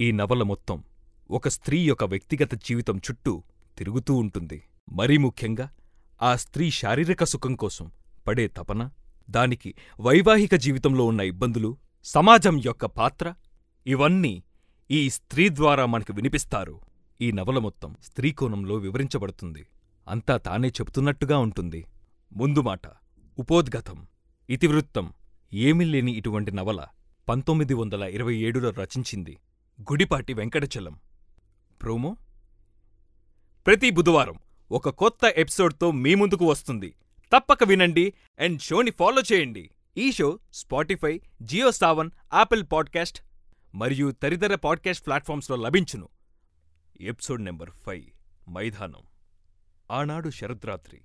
ఈ నవల మొత్తం ఒక స్త్రీ యొక్క వ్యక్తిగత జీవితం చుట్టూ తిరుగుతూ ఉంటుంది. మరీ ముఖ్యంగా ఆ స్త్రీ శారీరక సుఖం కోసం పడే తపన దానికి వైవాహిక జీవితంలో ఉన్న ఇబ్బందులు సమాజం యొక్క పాత్ర ఇవన్నీ ఈ స్త్రీ ద్వారా మనకు వినిపిస్తారు. ఈ నవల మొత్తం స్త్రీ కోణంలో వివరించబడుతుంది. అంతా తానే చెబుతున్నట్టుగా ఉంటుంది. ముందు మాట ఉపోద్గతం ఇతివృత్తం ఏమీ లేని ఇటువంటి నవల పంతొమ్మిది వందల ఇరవై ఏడులో రచించింది గుడిపాటి వెంకటచలం. ప్రోమో? ప్రతి బుధవారం ఒక కొత్త ఎపిసోడ్తో మీ ముందుకు వస్తుంది. తప్పక వినండి అండ్ షోని ఫాలో చేయండి. ఈ show Spotify Jio Saavn Apple podcast మరియు తదితర పాడ్కాస్ట్ ప్లాట్ఫామ్స్లో లభించును. ఎపిసోడ్ నెంబర్ ఫైవ్ మైదానం. ఆనాడు శరద్రాత్రి.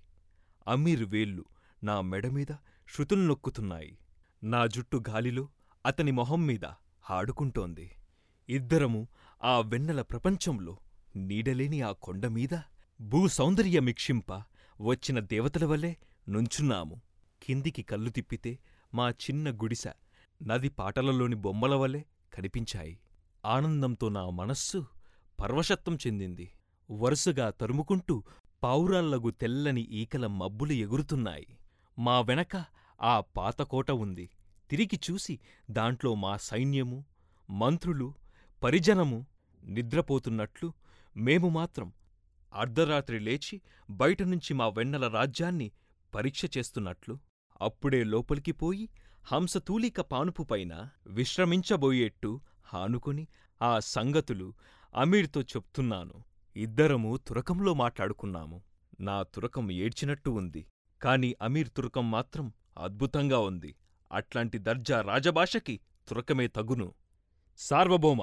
అమీర్ వేళ్ళు నా మెడ మీద శృతులు నొక్కుతున్నాయి. నా జుట్టు గాలిలో అతని మొహం మీద ఆడుకుంటోంది ఇద్దరము ఆ వెన్నెల ప్రపంచంలో నీడలేని ఆ కొండమీద భూసౌందర్యమిక్షింప వచ్చిన దేవతలవలె నుంచున్నాము. కిందికి కళ్ళు తిప్పితే మా చిన్న గుడిసె నది పాటలలోని బొమ్మల వలె కనిపించాయి. ఆనందంతో నా మనస్సు పర్వశత్వం చెందింది. వరుసగా తరుముకుంటూ పావురాళ్ళగు తెల్లని ఈకల మబ్బులు ఎగురుతున్నాయి. మా వెనక ఆ పాతకోట ఉంది. తిరిగి చూసి దాంట్లో మా సైన్యము మంత్రులు పరిజనము నిద్రపోతున్నట్లు మేము మాత్రం అర్ధరాత్రి లేచి బయటనుంచి మా వెన్నెల రాజ్యాన్ని పరీక్ష చేస్తున్నట్లు అప్పుడే లోపలికి పోయి హంసతూలిక పానుపుపైన విశ్రమించబోయేట్టు హానుకుని ఆ సంగతులు అమీర్తో చెప్తున్నాను. ఇద్దరము తురకంలో మాట్లాడుకున్నాము. నా తురకం ఏడ్చినట్టు ఉంది. కాని అమీర్ తురకం మాత్రం అద్భుతంగా ఉంది. అట్లాంటి దర్జా రాజభాషకి తురకమే తగును. సార్వభౌమ!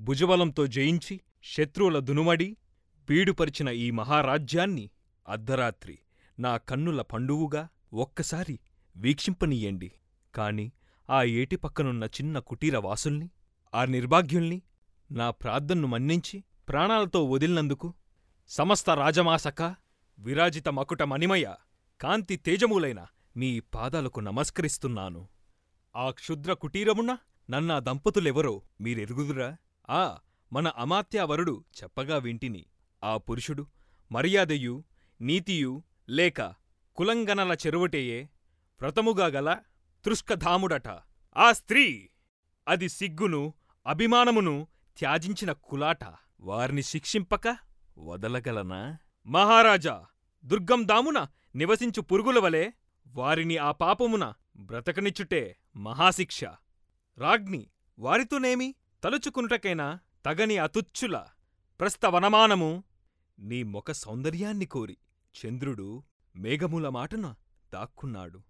భుజబలంతో జయించి శత్రువుల దునుమడి పీడుపరిచిన ఈ మహారాజ్యాన్ని అర్ధరాత్రి నా కన్నుల పండువుగా ఒక్కసారి వీక్షింపనీయండి. కాని ఆ ఏటి పక్కనున్న చిన్న కుటీరవాసుల్ని ఆ నిర్భాగ్యుల్ని నా ప్రార్థన్ను మన్నించి ప్రాణాలతో వదిలినందుకు సమస్త రాజమాసక విరాజిత మకుట మణిమయ కాంతి తేజములైన మీ పాదాలకు నమస్కరిస్తున్నాను. ఆ క్షుద్ర కుటీరమున నన్నా దంపతులెవరో మీరెరుగుదురా? ఆ మన అమాత్యావరుడు చెప్పగా వింటిని. ఆ పురుషుడు మర్యాదయు నీతియు లేక కులంగనల చెరువటేయే వ్రతముగా గల తృష్కధాముడట. ఆ స్త్రీ అది సిగ్గును అభిమానమును త్యాజించిన కులాట. వారిని శిక్షింపక వదలగలనా? మహారాజా దుర్గం దామున నివసించు పురుగులవలే వారిని ఆ పాపమున బ్రతకనిచ్చుటే మహాశిక్ష. రాజ్ఞి వారితోనేమి? తలుచుకునుటకైనా తగని అతుచ్చుల ప్రస్తవనమానము నీ మొక సౌందర్యాన్ని కోరి చంద్రుడు మేఘముల మాటన దాక్కున్నాడు.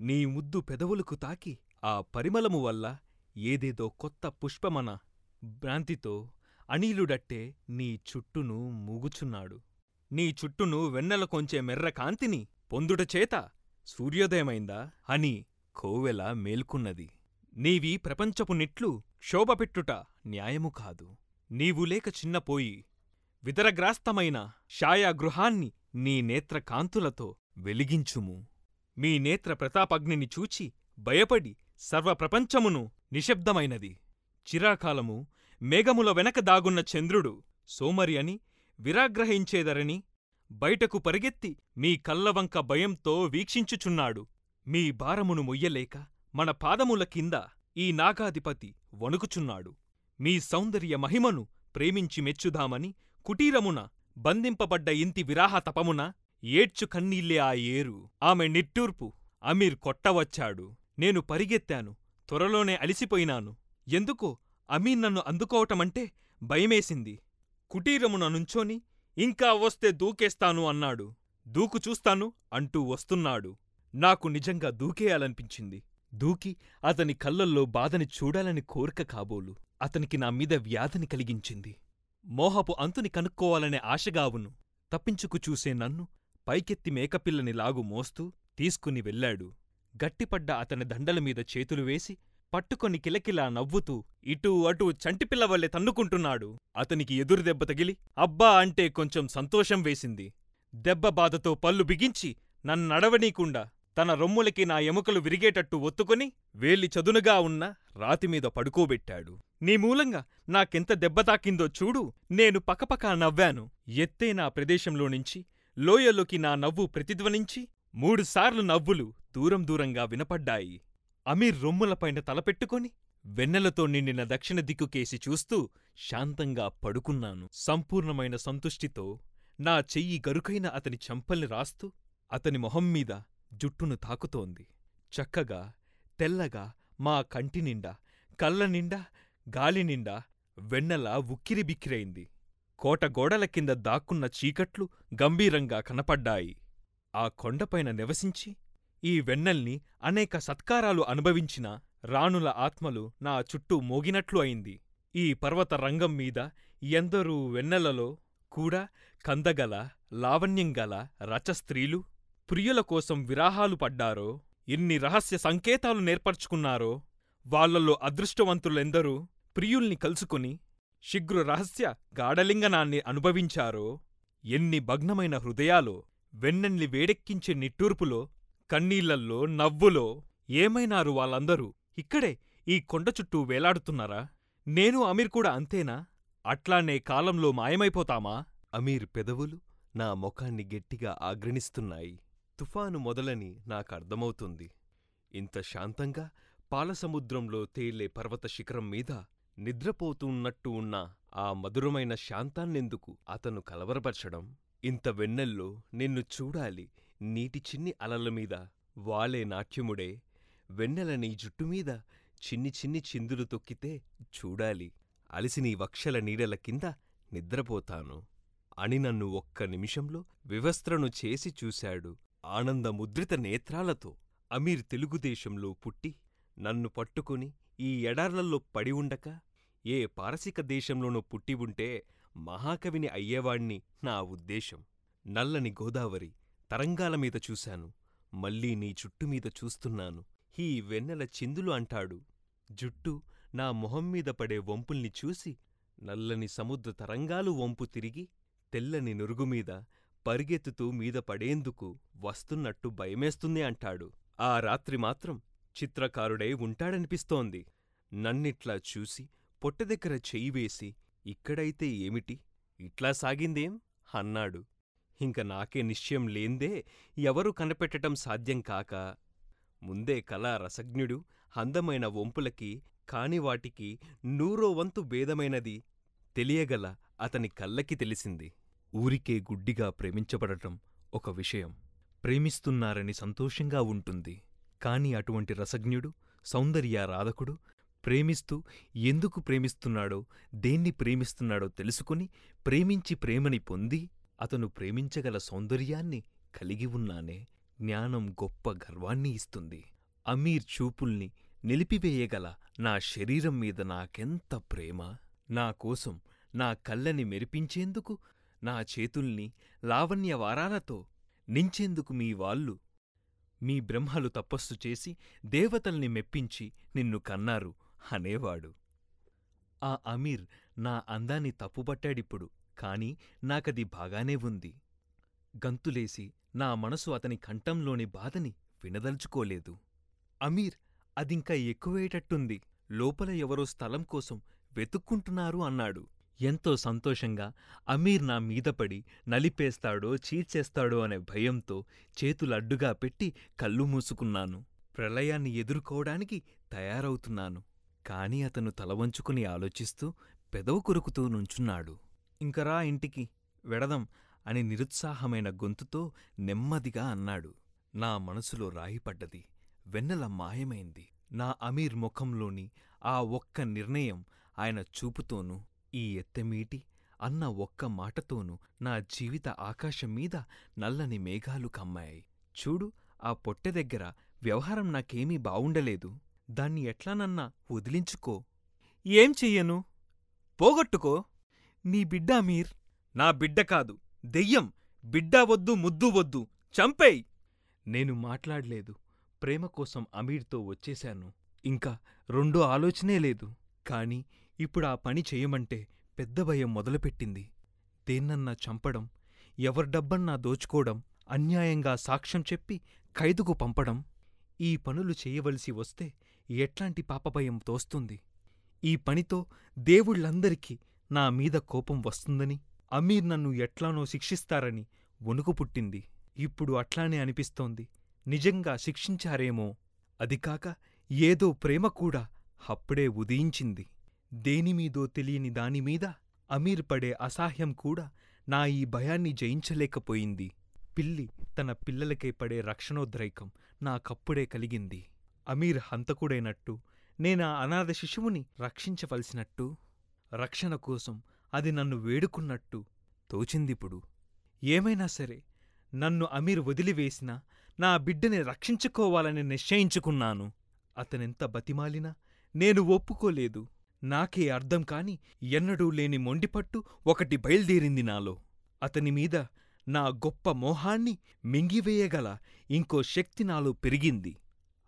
నీ ముద్దు పెదవులకు తాకి ఆ పరిమళము వల్ల ఏదేదో కొత్త పుష్పమన భ్రాంతితో అణీలుడట్టే నీ చుట్టును మూగుచున్నాడు. నీ చుట్టును వెన్నెల కొంచె మెర్ర కాంతిని పొందుటచేత సూర్యోదయమైందా అని కోవెల మేల్కున్నది. నీవి ప్రపంచపు నిట్లు క్షోభపెట్టుట న్యాయము కాదు. నీవు లేక చిన్నపోయి విదరగ్రాస్తమైన ఛాయాగృహాన్ని నీ నేత్రకాంతులతో వెలిగించుము. మీ నేత్ర ప్రతాపగ్నిని చూచి భయపడి సర్వప్రపంచమును నిశ్శబ్దమైనది. చిరాకాలము మేఘముల వెనక దాగున్న చంద్రుడు సోమరి అని విరాగ్రహించేదరని బయటకు పరిగెత్తి మీ కల్లవంక భయంతో వీక్షించుచున్నాడు. మీ భారమును మొయ్యలేక మన పాదముల కింద ఈ నాగాధిపతి వణుకుచున్నాడు. మీ సౌందర్య మహిమను ప్రేమించి మెచ్చుదామని కుటీరమున బంధింపబడ్డ ఇంతి విరాహ తపమున ఏడ్చు కన్నీళ్ళే ఆ ఏరు. ఆమె నిట్టూర్పు అమీర్ కొట్టవచ్చాడు. నేను పరిగెత్తాను త్వరలోనే అలిసిపోయినాను. ఎందుకో అమీర్ నన్ను అందుకోవటమంటే భయమేసింది. కుటీరమున నుంచోని ఇంకా వస్తే దూకేస్తాను అన్నాడు. దూకు చూస్తాను అంటూ వస్తున్నాడు. నాకు నిజంగా దూకేయాలనిపించింది. దూకి అతని కళ్ళల్లో బాధని చూడాలని కోరిక కాబోలు. అతనికి నామీద వ్యాధిని కలిగించింది. మోహపు అంతుని కనుక్కోవాలనే ఆశగావును తప్పించుకు చూసే నన్ను పైకెత్తి మేకపిల్లని లాగు మోస్తూ తీసుకుని వెళ్ళాడు. గట్టిపడ్డ అతని దండలమీద చేతులు వేసి పట్టుకొని కిలకిలా నవ్వుతూ ఇటూ అటూ చంటిపిల్లవల్లే తన్నుకుంటున్నాడు. అతనికి ఎదురుదెబ్బ తగిలి అబ్బా అంటే కొంచెం సంతోషం వేసింది. దెబ్బ బాధతో పళ్ళు బిగించి నన్నడవనీకుండా తన రొమ్ములకి నా ఎముకలు విరిగేటట్టు ఒత్తుకొని వేలి చదునుగా ఉన్న రాతిమీద పడుకోబెట్టాడు. నీ మూలంగా నాకెంత దెబ్బ తాకిందో చూడు నేను పకపకా నవ్వాను. ఎత్తే నా ప్రదేశంలో నుంచి లోయలోకి నా నవ్వు ప్రతిధ్వనించి మూడుసార్లు నవ్వులు దూరం దూరంగా వినపడ్డాయి. అమీర్ రొమ్ములపైన తలపెట్టుకొని వెన్నెలతో నిండిన దక్షిణ దిక్కుకేసి చూస్తూ శాంతంగా పడుకున్నాను. సంపూర్ణమైన సంతుష్టితో నా చెయ్యి గరుకైన అతని చెంపల్ని రాస్తూ అతని మొహం మీద జుట్టును తాకుతోంది. చక్కగా తెల్లగా మా కంటినిండా కళ్ళనిండా గాలినిండా వెన్నెల ఉక్కిరిబిక్కిరైంది కోట గోడల కింద దాక్కున్న చీకట్లు గంభీరంగా కనపడ్డాయి. ఆ కొండపైన నివసించి ఈ వెన్నెల్ని అనేక సత్కారాలు అనుభవించిన రాణుల ఆత్మలు నా చుట్టూ మోగినట్లు అయింది. ఈ పర్వత రంగం మీద ఎందరూ వెన్నెలలో కూడా కందగల లావణ్యంగల రచస్త్రీలు ప్రియుల కోసం విరాహాలు పడ్డారో ఎన్ని రహస్య సంకేతాలు నేర్పర్చుకున్నారో వాళ్ళల్లో అదృష్టవంతులెందరూ ప్రియుల్ని కలుసుకుని శిగ్రు రహస్య గాఢలింగనాన్ని అనుభవించారో ఎన్ని భగ్నమైన హృదయాలో వెన్నెల్ని వేడెక్కించే నిట్టూర్పులో కన్నీళ్ళల్లో నవ్వులో ఏమైనారు వాళ్ళందరూ? ఇక్కడే ఈ కొండ చుట్టూ వేలాడుతున్నారా? నేను అమీర్ కూడా అంతేనా? అట్లానే కాలంలో మాయమైపోతామా? అమీర్ పెదవులు నా ముఖాన్ని గట్టిగా ఆగ్రణిస్తున్నాయి తుఫాను మొదలని నాకర్థమవుతుంది. ఇంత శాంతంగా పాలసముద్రంలో తేలే పర్వత శిఖరం మీద నిద్రపోతున్నట్టు ఉన్న ఆ మధురమైన శాంతాన్నెందుకు అతను కలవరపరచడం? ఇంత వెన్నెల్లో నిన్ను చూడాలి నీటి చిన్ని అలలమీద వాలే నాట్యముడే. వెన్నెల నీ జుట్టుమీద చిన్ని చిన్ని చిందులు తొక్కితే చూడాలి. అలిసి నీ వక్షల నీడల కింద నిద్రపోతాను. అని నన్ను ఒక్క నిమిషంలో వివస్త్రను చేసి చూశాడు. ఆనందముద్రిత నేత్రాలతో అమీర్ తెలుగుదేశంలో పుట్టి నన్ను పట్టుకుని ఈ ఎడార్లల్లో పడి ఉండక ఏ పారసిక దేశంలోనో పుట్టి ఉంటే మహాకవిని అయ్యేవాణ్ణి నా ఉద్దేశం. నల్లని గోదావరి తరంగాల మీద చూశాను మళ్ళీ నీ చుట్టుమీద చూస్తున్నాను. ఈ వెన్నెల చిందులు అంటాడు. జుట్టు నా మొహం మీద పడే వంపుల్ని చూసి నల్లని సముద్ర తరంగాలు వంపు తిరిగి తెల్లని నురుగుమీద పరిగెత్తుతూ మీద పడేందుకు వస్తున్నట్టు భయమేస్తుంది అంటాడు. ఆ రాత్రి మాత్రం చిత్రకారుడై ఉంటాడనిపిస్తోంది. నన్నిట్లా చూసి పొట్ట దగ్గర చెయ్యి వేసి ఇక్కడైతే ఏమిటి? ఇట్లా సాగిందేం? అన్నాడు. ఇంక నాకే నిశ్చయం లేందే ఎవరూ కనిపెట్టటం సాధ్యం కాక. ముందే కళా రసజ్ఞుడు అందమైన వంపులకి కాని వాటికి నూరో వంతు భేదమైనది తెలియగల అతని కళ్ళకి తెలిసింది. ఊరికే గుడ్డిగా ప్రేమించబడటం ఒక విషయం. ప్రేమిస్తున్నారని సంతోషంగా ఉంటుంది. కాని అటువంటి రసజ్ఞుడు సౌందర్య రాధకుడు ప్రేమిస్తూ ఎందుకు ప్రేమిస్తున్నాడో దేన్ని ప్రేమిస్తున్నాడో తెలుసుకుని ప్రేమించి ప్రేమని పొంది అతను ప్రేమించగల సౌందర్యాన్ని కలిగి ఉన్నానే జ్ఞానం గొప్ప గర్వాన్ని ఇస్తుంది. అమీర్ చూపుల్ని నిలిపివేయగల నా శరీరం మీద నాకెంత ప్రేమ? నా కోసం నా కళ్ళని మెరిపించేందుకు నా చేతుల్ని లావణ్యవారాలతో నించేందుకు మీ వాళ్ళు మీ బ్రహ్మలు తపస్సు చేసి దేవతల్ని మెప్పించి నిన్ను కన్నారు అనేవాడు. ఆ అమీర్ నా అందాన్ని తప్పుపట్టాడిప్పుడు కాని నాకది బాగానే ఉంది. గంతులేసి నా మనసు అతని కంఠంలోని బాధని వినదల్చుకోలేదు. అమీర్ అదింకా ఎక్కువేటట్టుంది. లోపల ఎవరో స్థలం కోసం వెతుక్కుంటున్నారు అన్నాడు. ఎంతో సంతోషంగా అమీర్ నా మీదపడి నలిపేస్తాడో చీల్చేస్తాడో అనే భయంతో చేతులడ్డుగా పెట్టి కళ్ళు మూసుకున్నాను. ప్రళయాన్ని ఎదుర్కోవడానికి తయారవుతున్నాను. కాని అతను తలవంచుకుని ఆలోచిస్తూ పెదవు కొరుకుతూ నుంచున్నాడు. ఇంకరా ఇంటికి వెడదాం అని నిరుత్సాహమైన గొంతుతో నెమ్మదిగా అన్నాడు. నా మనసులో రాయిపడ్డది వెన్నెల మాయమైంది. నా అమీర్ ముఖంలోని ఆ ఒక్క నిర్ణయం ఆయన చూపుతోనూ ఈ ఎత్తమీటి అన్న ఒక్క మాటతోనూ నా జీవిత ఆకాశం మీద నల్లని మేఘాలు కమ్మాయి. చూడు ఆ పొట్టె దగ్గర వ్యవహారం నాకేమీ బావుండలేదు. దాన్ని ఎట్లానన్నా వదిలించుకో. ఏం చెయ్యను? పోగొట్టుకో. నీ బిడ్డ అమీర్ నా బిడ్డ కాదు. దెయ్యం. బిడ్డా వద్దు ముద్దు వద్దు. చంపేయ్! నేను మాట్లాడలేదు. ప్రేమ కోసం అమీర్తో వచ్చేశాను. ఇంకా రెండో ఆలోచనే లేదు. కాని ఇప్పుడు ఆ పని చెయ్యమంటే పెద్ద భయం మొదలుపెట్టింది. దేన్నన్నా చంపడం ఎవరి డబ్బన్నా దోచుకోవడం అన్యాయంగా సాక్ష్యం చెప్పి ఖైదుకు పంపడం ఈ పనులు చేయవలసి వస్తే ఎట్లాంటి పాపభయం తోస్తుంది? ఈ పనితో దేవుళ్ళందరికీ నా మీద కోపం వస్తుందని అమీర్ నన్ను ఎట్లానో శిక్షిస్తారని వణుకు పుట్టింది. ఇప్పుడు అట్లానే అనిపిస్తోంది. నిజంగా శిక్షించారేమో. అదికాక ఏదో ప్రేమ కూడా అప్పుడే ఉదయించింది. దేనిమీదో తెలియని దానిమీద అమీర్ పడే అసహ్యం కూడా నా ఈ భయాన్ని జయించలేకపోయింది. పిల్లి తన పిల్లలకే పడే రక్షణోద్రైకం నాకప్పుడే కలిగింది. అమీర్ హంతకుడైనట్టు నేనా అనాథ శిశువుని రక్షించవలసినట్టు రక్షణ కోసం అది నన్ను వేడుకున్నట్టు తోచిందిప్పుడు. ఏమైనా సరే నన్ను అమీర్ వదిలివేసినా నా బిడ్డని రక్షించుకోవాలని నిశ్చయించుకున్నాను. అతనెంత బతిమాలినా నేను ఒప్పుకోలేదు. నాకే అర్థం కాని ఎన్నడూ లేని మొండిపట్టు ఒకటి బయల్దేరింది నాలో. అతనిమీద నా గొప్ప మోహాన్ని మింగివేయగల ఇంకో శక్తి నాలో పెరిగింది.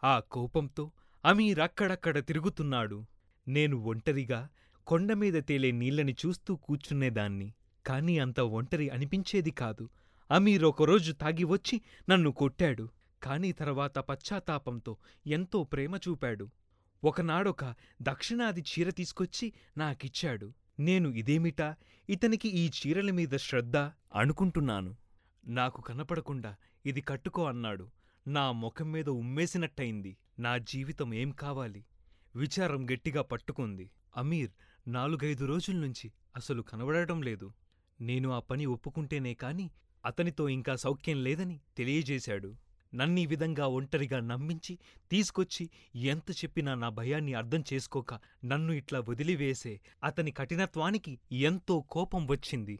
ఆ కోపంతో అమీర్ అక్కడక్కడ తిరుగుతున్నాడు. నేను ఒంటరిగా కొండమీద తేలే నీళ్ళని చూస్తూ కూర్చునేదాన్ని. కాని అంత ఒంటరి అనిపించేది కాదు. అమీర్ ఒకరోజు తాగి వచ్చి నన్ను కొట్టాడు. కాని తర్వాత పశ్చాత్తాపంతో ఎంతో ప్రేమ చూపాడు. ఒకనాడొక దక్షిణాది చీర తీసుకొచ్చి నాకిచ్చాడు. నేను ఇదేమిటా? ఇతనికి ఈ చీరల మీద శ్రద్ధ అనుకుంటున్నాను. నాకు కనపడకుండా ఇది కట్టుకో అన్నాడు. నా ముఖం మీద ఉమ్మేసినట్టయింది. నా జీవితం ఏం కావాలి? విచారం గట్టిగా పట్టుకుంది. అమీర్ నాలుగైదు రోజుల్నుంచి అసలు కనబడటం లేదు. నేను ఆ పని ఒప్పుకుంటేనే కాని అతనితో ఇంకా సౌఖ్యం లేదని తెలియజేశాడు. నన్నీ విధంగా ఒంటరిగా నమ్మించి తీసుకొచ్చి ఎంత చెప్పినా నా భయాన్ని అర్థం చేసుకోక నన్ను ఇట్లా వదిలివేసే అతని కఠినత్వానికి ఎంతో కోపం వచ్చింది.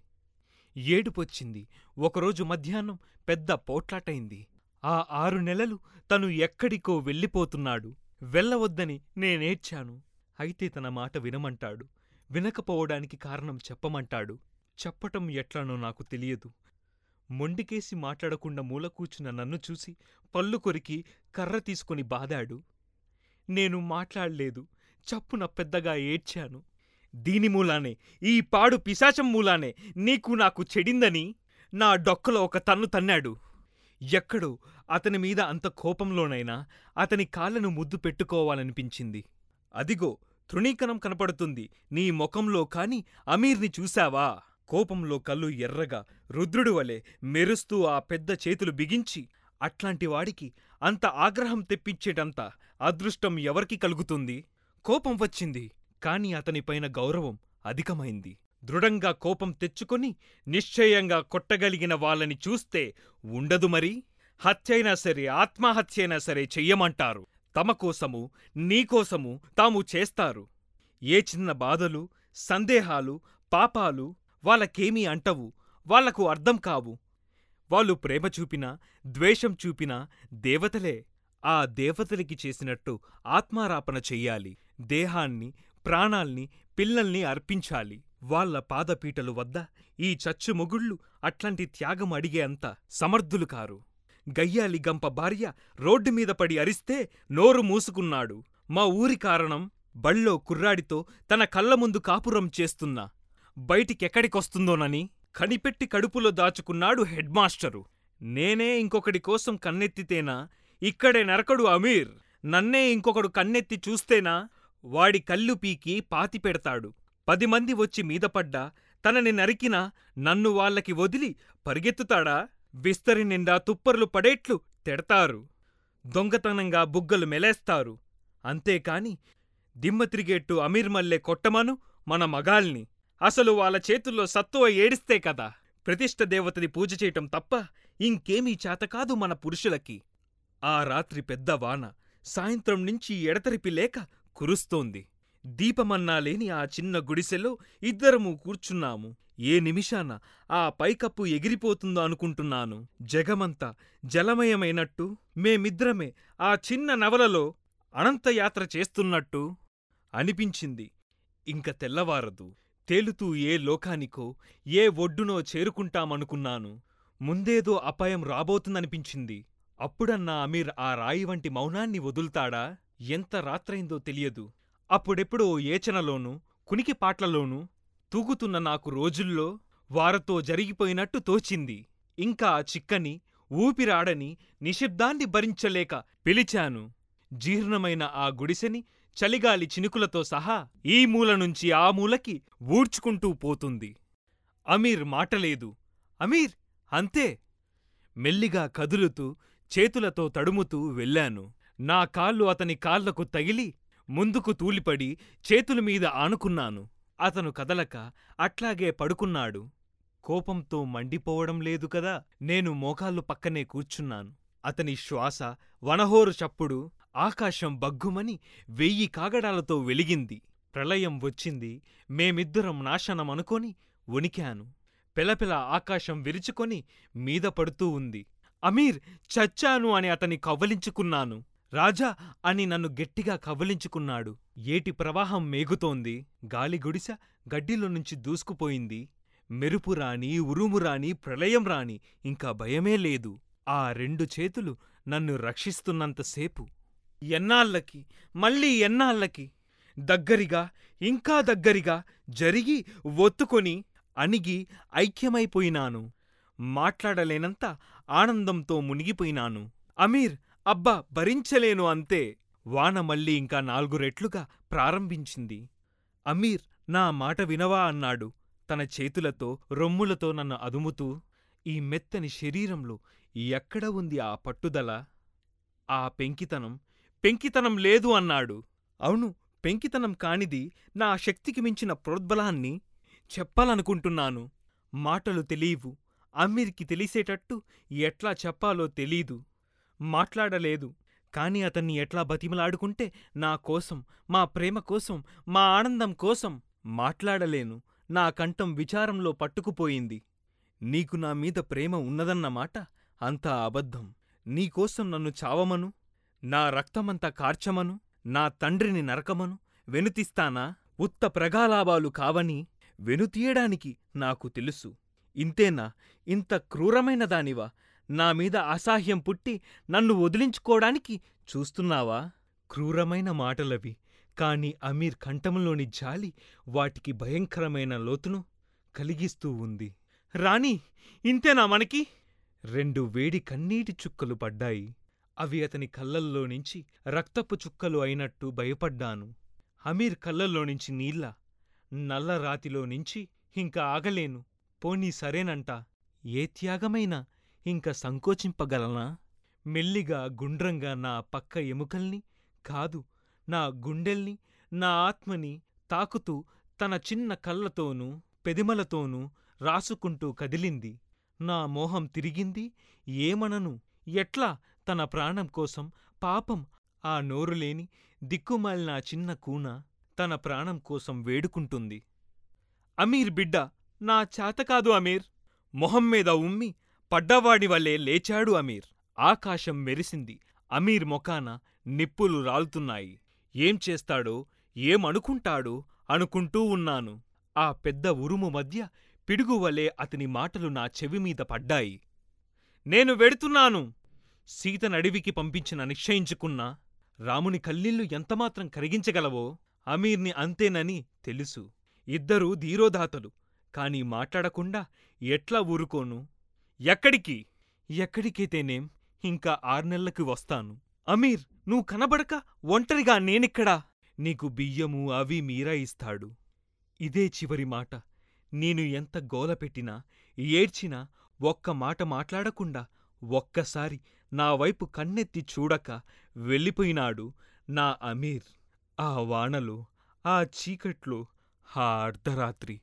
ఏడుపొచ్చింది. ఒకరోజు మధ్యాహ్నం పెద్ద పోట్లాటైంది. ఆ ఆరు నెలలు తను ఎక్కడికో వెళ్ళిపోతున్నాడు. వెళ్ళవద్దని నేనేడ్చాను. అయితే తన మాట వినమంటాడు. వినకపోవడానికి కారణం చెప్పమంటాడు. చెప్పటం ఎట్లానో నాకు తెలియదు. మొండికేసి మాట్లాడకుండా మూల కూర్చున్న నన్ను చూసి పళ్ళు కొరికి కర్ర తీసుకుని బాదాడు. నేను మాట్లాడలేదు చప్పున పెద్దగా ఏడ్చాను. దీని మూలానే ఈ పాడు పిశాచం మూలానే నీకు నాకు చెడిందని నా డొక్కలో ఒక తన్ను తన్నాడు. ఎక్కడో అతని మీద అంత కోపంలోనైనా అతని కాళ్ళను ముద్దు పెట్టుకోవాలనిపించింది. అదిగో తృణీకనం కనపడుతుంది నీ ముఖంలో కాని అమీర్ని చూశావా? కోపంలో కళ్ళు ఎర్రగా రుద్రుడు వలె మెరుస్తూ ఆ పెద్ద చేతులు బిగించి అట్లాంటి వాడికి అంత ఆగ్రహం తెప్పించేటంత అదృష్టం ఎవరికి కలుగుతుంది? కోపం వచ్చింది కాని అతనిపైన గౌరవం అధికమైంది. దృఢంగా కోపం తెచ్చుకొని నిశ్చయంగా కొట్టగలిగిన వాళ్ళని చూస్తే ఉండదు మరి? హత్యైనా సరే ఆత్మహత్యైనా సరే చెయ్యమంటారు. తమ కోసము నీకోసము తాము చేస్తారు. ఏ చిన్న బాధలు సందేహాలు పాపాలు వాళ్ళకేమీ అంటవు వాళ్ళకు అర్థం కావు. వాళ్ళు ప్రేమ చూపినా ద్వేషం చూపినా దేవతలే. ఆ దేవతలకి చేసినట్టు ఆత్మారాపణ చెయ్యాలి. దేహాన్ని ప్రాణాల్ని పిల్లల్ని అర్పించాలి. వాళ్ళ పాదపీటలు వద్ద ఈ చచ్చు మొగుళ్ళు అట్లాంటి త్యాగం అడిగే అంత సమర్థులు కారు. గయ్యాలి గంప భార్య రోడ్డు మీద పడి అరిస్తే నోరు మూసుకున్నాడు. మా ఊరి కారణం బళ్ళో కుర్రాడితో తన కళ్ళ ముందు కాపురం చేస్తున్నా. బయటికెక్కడికొస్తుందోనని కనిపెట్టి కడుపులో దాచుకున్నాడు హెడ్మాస్టరు నేనే ఇంకొకడి కోసం కన్నెత్తితేనా? ఇక్కడే నరకడు అమీర్. నన్నే ఇంకొకడు కన్నెత్తి చూస్తేనా? వాడి కళ్ళు పీకి పాతి పెడతాడు. పది మంది వచ్చి మీదపడ్డా తనని నరికినా నన్ను వాళ్ళకి వదిలి పరిగెత్తుతాడా? విస్తరి నిండా తుప్పర్లు పడేట్లు తెడతారు. దొంగతనంగా బుగ్గలు మెలేస్తారు. అంతేకాని దిమ్మ తిరిగేట్టు అమీర్ మల్లె కొట్టమను మన మగాల్ని. అసలు వాళ్ళ చేతుల్లో సత్తువ ఏడిస్తే కదా. ప్రతిష్ట దేవతని పూజ చేయటం తప్ప ఇంకేమీ చేతకాదు మన పురుషులకి. ఆ రాత్రి పెద్ద వాన సాయంత్రం నుంచి ఎడతెరిపి లేక కురుస్తోంది. దీపమన్నా లేని ఆ చిన్న గుడిసెలో ఇద్దరము కూర్చున్నాము. ఏ నిమిషాన ఆ పైకప్పు ఎగిరిపోతుందో అనుకుంటున్నాను. జగమంతా జలమయమైనట్టు మేమిద్దరమే ఆ చిన్న నవలలో అనంతయాత్ర చేస్తున్నట్టు అనిపించింది. ఇంక తెల్లవారదు. తేలుతూ ఏ లోకానికో ఏ ఒడ్డునో చేరుకుంటామనుకున్నాను. ముందేదో అపాయం రాబోతుందనిపించింది. అప్పుడన్నా అమీర్ ఆ రాయి వంటి మౌనాన్ని వదులుతాడా? ఎంత రాత్రైందో తెలియదు. అప్పుడెప్పుడో ఏచనలోనూ కునికిపాట్లలోనూ తూగుతున్న నాకు రోజుల్లో వారతో జరిగిపోయినట్టు తోచింది. ఇంకా ఆ చిక్కని ఊపిరాడని నిశ్శబ్దాన్ని భరించలేక పిలిచాను. జీర్ణమైన ఆ గుడిసెని చలిగాలి చినుకులతో సహా ఈ మూల నుంచి ఆ మూలకి ఊడ్చుకుంటూ పోతుంది. అమీర్ మాటలేదు. అమీర్ అంతే. మెల్లిగా కదులుతూ చేతులతో తడుముతూ వెళ్ళాను. నా కాళ్ళు అతని కాళ్ళకు తగిలి ముందుకు తూలిపడి చేతుల మీద ఆనుకున్నాను. అతను కదలక అట్లాగే పడుకున్నాడు. కోపంతో మండిపోవడం లేదు కదా నేను మోకాళ్ళు పక్కనే కూర్చున్నాను. అతని శ్వాస వనహోరు చప్పుడు ఆకాశం బగ్గుమని వెయ్యి కాగడాలతో వెలిగింది. ప్రళయం వచ్చింది. మేమిద్దరం నాశనమనుకొని వణికాను. పెలపెల ఆకాశం విరుచుకొని మీద పడుతూ ఉంది. అమీర్ చచ్చాను అని అతని కవ్వలించుకున్నాను. రాజా అని నన్ను గట్టిగా కవ్వలించుకున్నాడు. ఏటి ప్రవాహం మేగుతోంది. గాలి గుడిస గడ్డిలో నుంచి దూసుకుపోయింది. మెరుపు రాని ఉరుము రాని ప్రళయం రాని ఇంకా భయమే లేదు. ఆ రెండు చేతులు నన్ను రక్షిస్తున్నంతసేపు ఎన్నాళ్ళకి మళ్ళీ ఎన్నాళ్ళకి దగ్గరిగా ఇంకా దగ్గరిగా జరిగి ఒత్తుకొని అణిగి ఐక్యమైపోయినాను. మాట్లాడలేనంత ఆనందంతో మునిగిపోయినాను. అమీర్ అబ్బా భరించలేను అంతే. వాన మళ్ళీ ఇంకా నాలుగు రెట్లుగా ప్రారంభించింది. అమీర్ నా మాట వినవా అన్నాడు. తన చేతులతో రొమ్ములతో నన్ను అదుముతూ ఈ మెత్తని శరీరంలో ఎక్కడ ఉంది ఆ పట్టుదల? ఆ పెంకితనం. పెంకితనం లేదు అన్నాడు. అవును పెంకితనం కానిది నా శక్తికి మించిన ప్రోద్బలాన్ని చెప్పాలనుకుంటున్నాను. మాటలు తెలియవు. అమీర్కి తెలిసేటట్టు ఎట్లా చెప్పాలో తెలీదు. మాట్లాడలేదు. కాని అతన్ని ఎట్లా బతిమలాడుకుంటే నా కోసం మా ప్రేమ కోసం మా ఆనందం కోసం మాట్లాడలేను. నా కంఠం విచారంలో పట్టుకుపోయింది. నీకు నా మీద ప్రేమ ఉన్నదన్నమాట? అంతా అబద్ధం. నీకోసం నన్ను చావమను? నా రక్తమంతా కార్చమను? నా తండ్రిని నరకమను? వెనుతిస్తానా? ఉత్త ప్రగాలాభాలు కావని వెనుతీయడానికి నాకు తెలుసు. ఇంతేనా? ఇంత క్రూరమైన దానివా? నా మీద అసహ్యం పుట్టి నన్ను వదిలించుకోడానికి చూస్తున్నావా? క్రూరమైన మాటలవి కాని అమీర్ కంఠంలోని జాలి వాటికి భయంకరమైన లోతును కలిగిస్తూ ఉంది. రాణి ఇంతేనా మనకి? రెండు వేడి కన్నీటి చుక్కలు పడ్డాయి. అవి అతని కళ్ళల్లో నుంచి రక్తపు చుక్కలు అయినట్టు భయపడ్డాను. హమీర్ కళ్ళల్లో నుంచి నీళ్ళ నల్ల నుంచి ఇంక ఆగలేను. పోనీ సరేనంట. ఏ త్యాగమైనా ఇంక సంకోచింపగలనా? మెల్లిగా గుండ్రంగా నా పక్క ఎముకల్ని కాదు నా గుండెల్ని నా ఆత్మని తాకుతూ తన చిన్న కళ్ళతోనూ పెదిమలతోనూ రాసుకుంటూ కదిలింది. నా మోహం తిరిగింది ఏమనను? ఎట్లా? తన ప్రాణం కోసం పాపం ఆ నోరులేని దిక్కుమాలిన చిన్న కూన తన ప్రాణం కోసం వేడుకుంటుంది. అమీర్ బిడ్డ నా చేతకాదు అమీర్. మొహం మీద ఉమ్మి పడ్డవాడి వల్లే లేచాడు అమీర్. ఆకాశం మెరిసింది అమీర్ మొకాన నిప్పులు రాలుతున్నాయి. ఏం చేస్తాడో ఏమనుకుంటాడో అనుకుంటూ ఉన్నాను. ఆ పెద్ద ఉరుము మధ్య పిడుగువలే అతని మాటలు నా చెవిమీద పడ్డాయి. నేను వెడుతున్నాను. సీతనడివికి పంపించిన నిశ్చయించుకున్నా రాముని కల్లీళ్ళు ఎంతమాత్రం కరిగించగలవో అమీర్ని అంతేనని తెలుసు. ఇద్దరూ ధీరోధాతలు. కాని మాట్లాడకుండా ఎట్లా ఊరుకోను? ఎక్కడికి? ఎక్కడికైతేనేం ఇంకా ఆర్నెల్లకి వస్తాను. అమీర్ నువ్వు కనబడక ఒంటరిగా నేనిక్కడా? నీకు బియ్యము అవి మీరా ఇస్తాడు. ఇదే చివరి మాట. నేను ఎంత గోలపెట్టినా ఏడ్చినా ఒక్క మాట మాట్లాడకుండా ఒక్కసారి నా వైపు కన్నెత్తి చూడక వెళ్ళిపోయినాడు నా అమీర్. ఆ వానలో ఆ చీకట్లో ఆ అర్ధరాత్రి.